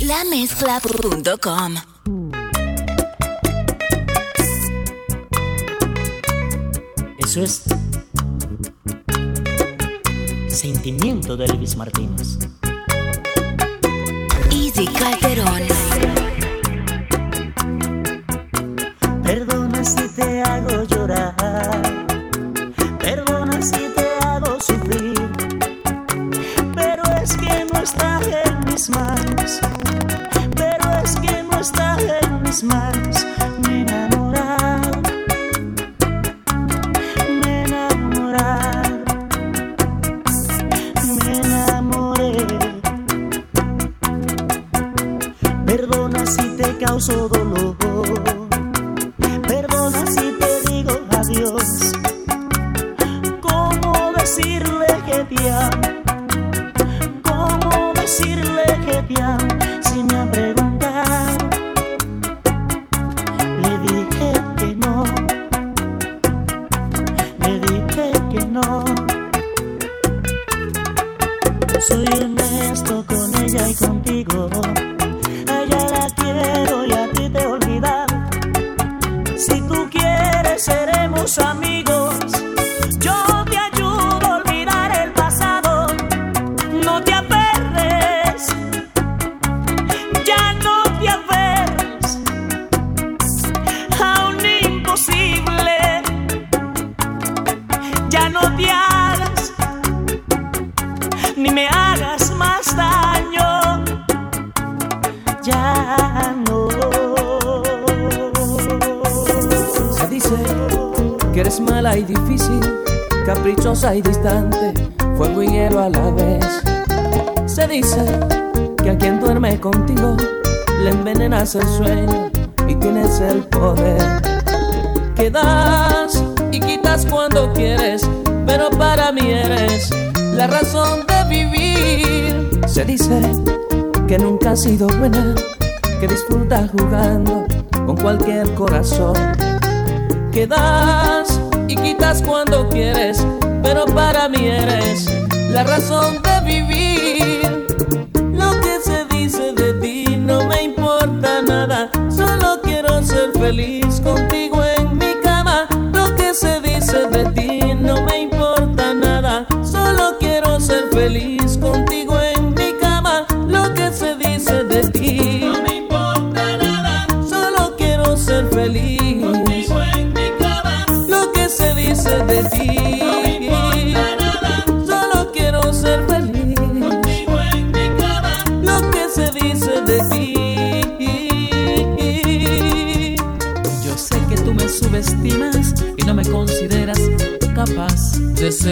Lamezcla.com Eso es Sentimiento de Elvis Martínez. Easy Calderón. Perdona si te sogolô fuego y hielo a la vez. Se dice que a quien duerme contigo le envenenas el sueño y tienes el poder. Que das y quitas cuando quieres, pero para mí eres la razón de vivir. Se dice que nunca has sido buena, que disfrutas jugando con cualquier corazón. Que das y quitas cuando quieres pero para mí eres la razón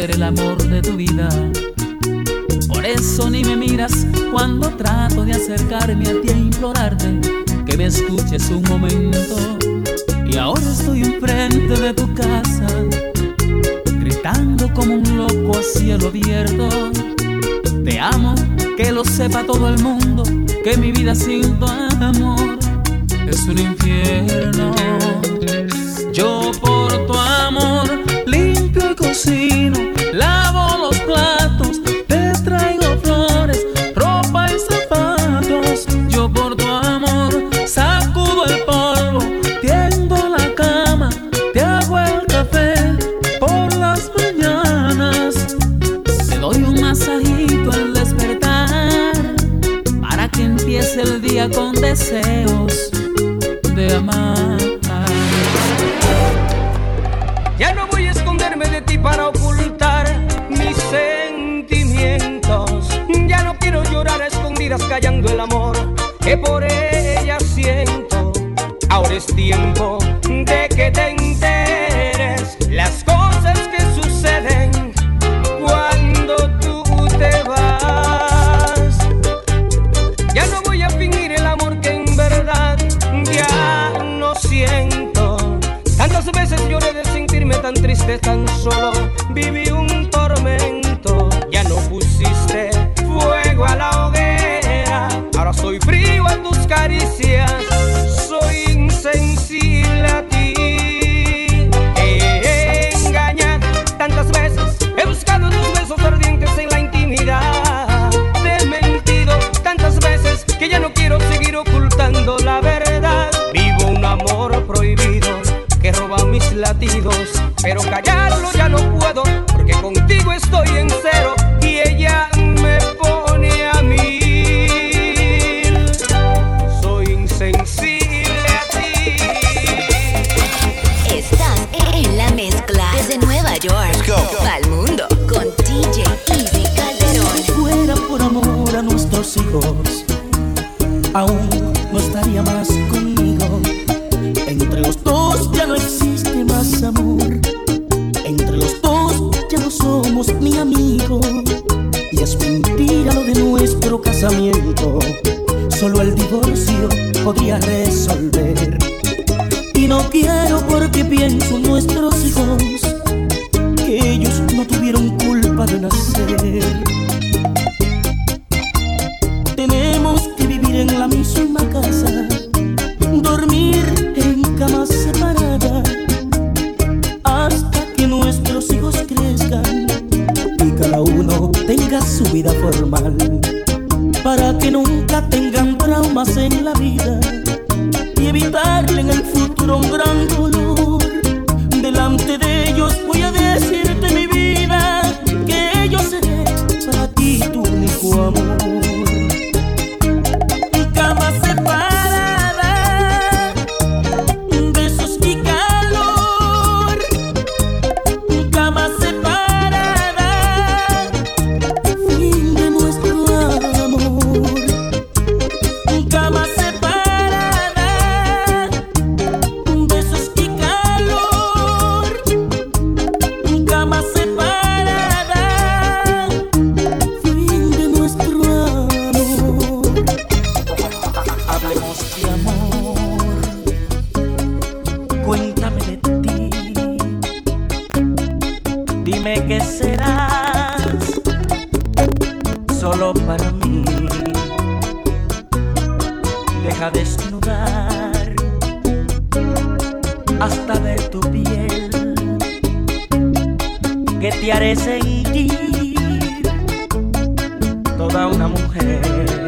el amor de tu vida. Por eso ni me miras cuando trato de acercarme a ti e implorarte que me escuches un momento. Y ahora estoy enfrente de tu casa, gritando como un loco a cielo abierto. Te amo, que lo sepa todo el mundo, que mi vida sin tu amor es un infierno. Yo por tu amor limpio y cocino la tan triste, tan solo viví pero callarlo ya no puedo, porque contigo estoy en serio. no quiero porque pienso nuestros hijos, que ellos no tuvieron culpa de nacer. Dime que serás solo para mí. Deja desnudar hasta ver tu piel, que te haré sentir toda una mujer.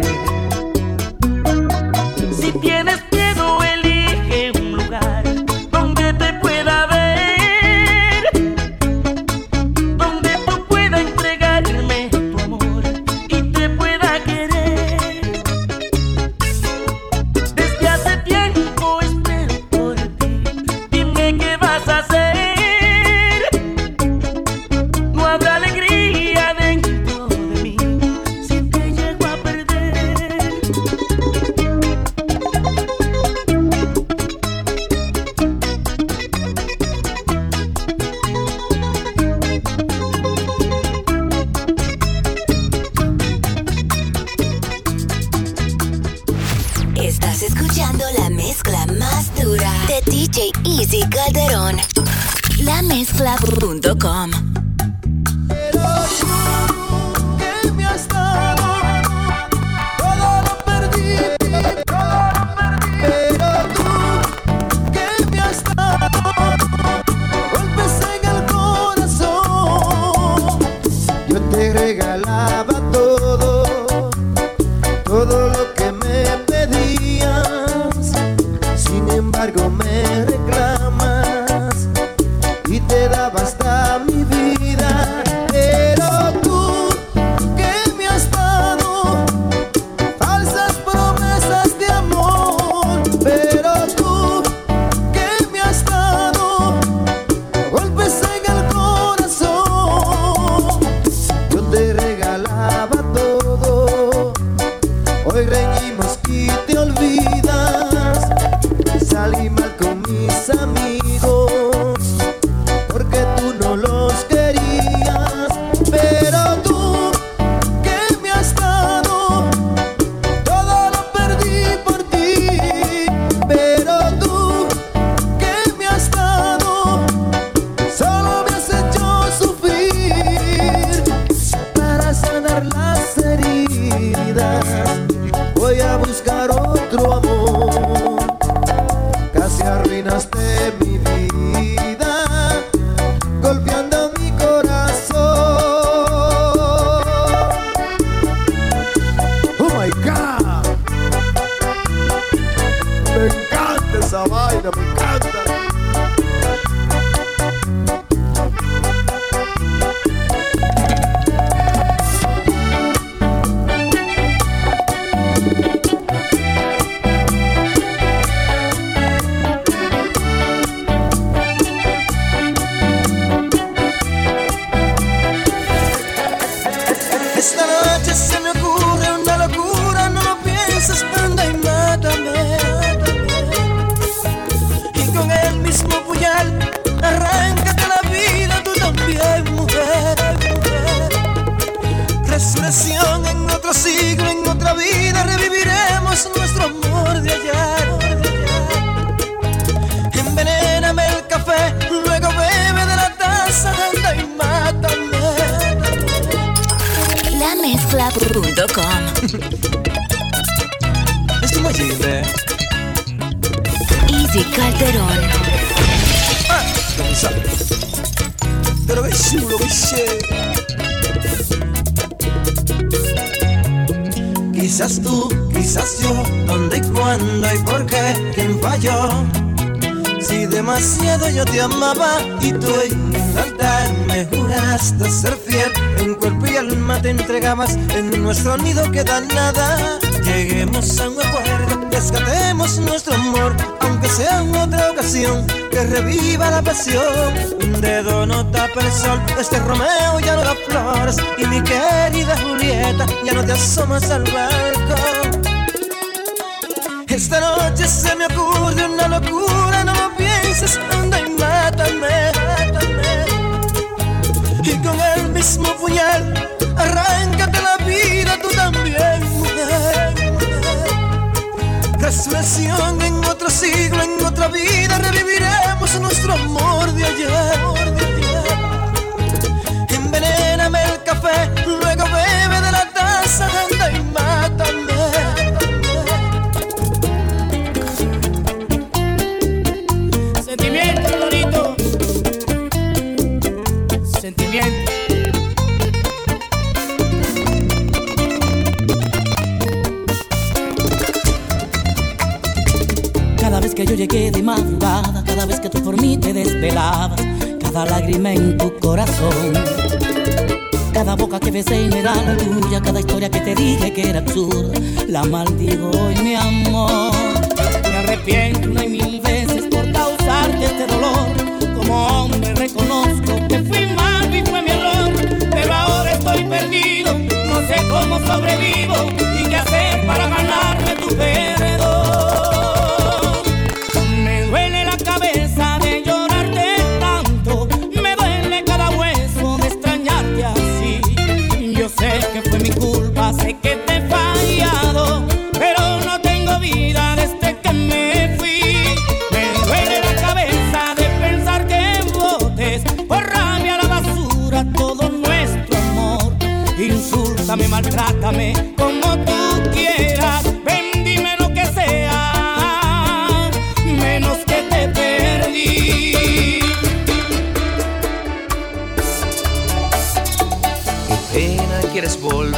Easy Calderón. Ah, Pero qué chulo, qué Quizás tú, quizás yo, dónde y cuándo y por qué, quién falló. Si demasiado yo te amaba y tú en altar me juraste ser fiel, en cuerpo y alma te entregabas, en nuestro nido queda nada. Lleguemos a un acuerdo, rescatemos nuestro amor, aunque sea en otra ocasión, que reviva la pasión. Un dedo no tapa el sol, este Romeo ya no da flores, y mi querida Julieta ya no te asomas al barco. Esta noche se me ocurre una locura, no lo pienses, anda y mátame, mátame. Y con el mismo puñal, arráncate la Resurrección en otro siglo, en otra vida, reviviremos nuestro amor de ayer. En tu corazón. Cada boca que besé y me da la tuya, cada historia que te dije que era absurda, la maldigo hoy mi amor. Me arrepiento una y mil veces por causarte este dolor. Como hombre reconozco que fui mal y fue mi error, pero ahora estoy perdido, no sé cómo sobrevivo y qué hacer para ganarme tu perdón.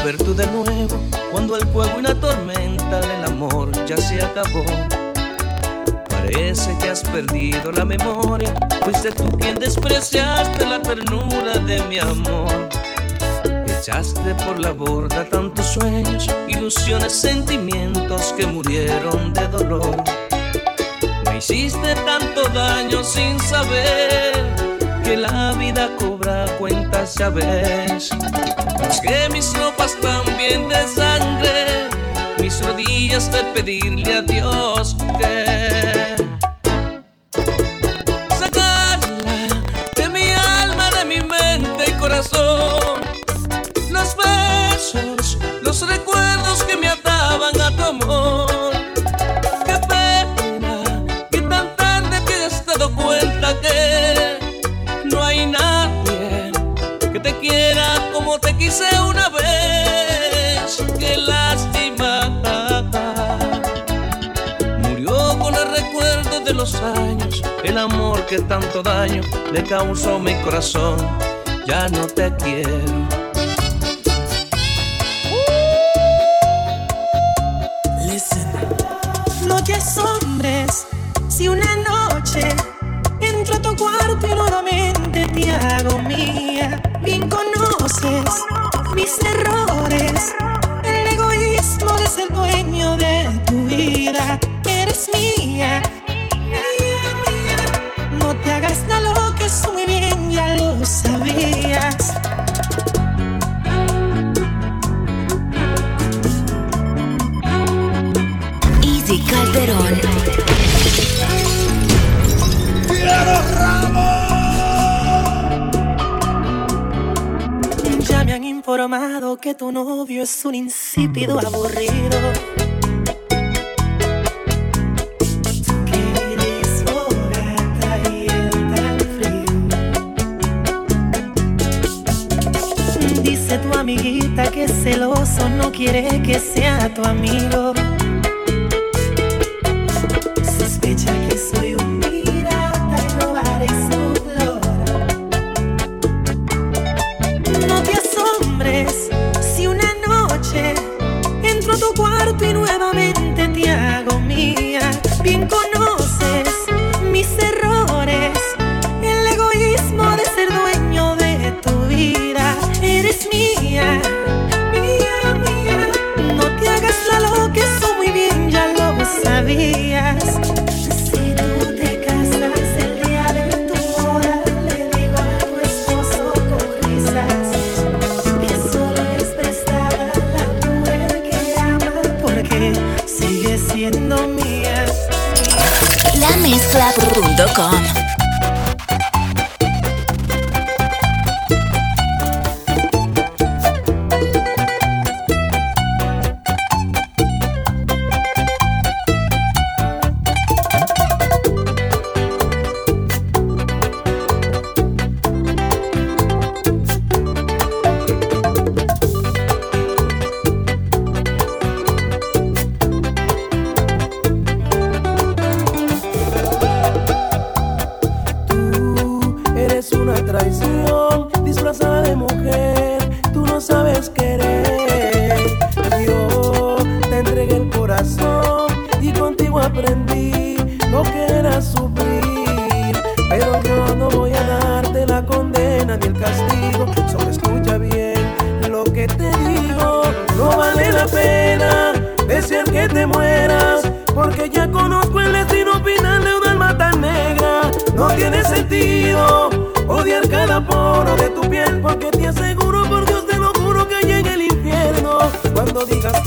Volver tú de nuevo cuando el fuego y la tormenta del amor ya se acabó. Parece que has perdido la memoria, fuiste tú quien despreciaste la ternura de mi amor. Echaste por la borda tantos sueños, ilusiones, sentimientos que murieron de dolor. Me hiciste tanto daño sin saber que la vida cobra cuentas, ya ves. Rasgué mis ropas también de sangre, mis rodillas de pedirle a Dios que el amor que tanto daño le causó mi corazón, ya no te quiero. Uh. Noches hombres, si una noche entro a tu cuarto y nuevamente te hago mía, bien conoces mis errores, el egoísmo es el dueño de tu vida, eres mía Calderón. ¡Diego Ramos! Ya me han informado que tu novio es un insípido aburrido. Dice tu amiguita que celoso no quiere que sea tu amigo. Bruno.com poro de tu piel, porque te aseguro por Dios te lo juro que llegue el infierno. Cuando digas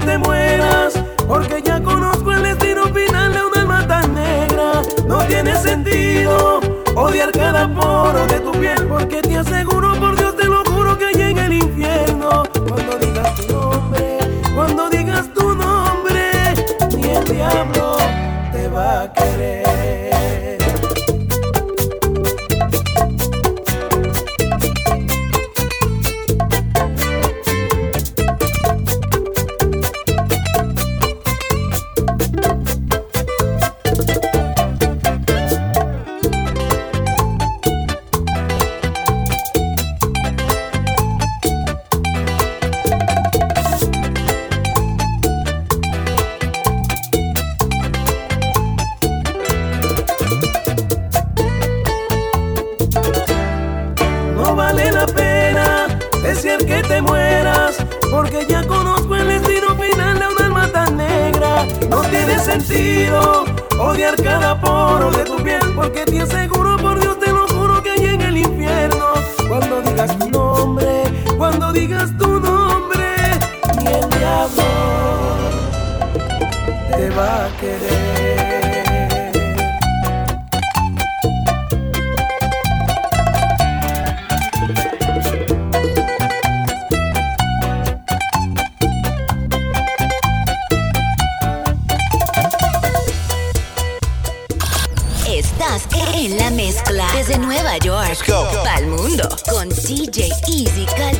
te mueras, porque ya conozco el destino final de una alma tan negra. No tiene sentido odiar cada poro de tu piel, porque te aseguro por sentido odiar cada poro de tu piel porque te aseguro por Dios te lo juro que hay en el infierno. Cuando digas tu nombre cuando digas tu nombre ni el diablo te va a querer. Para el mundo con DJ Easy Calderón. ¡Grita!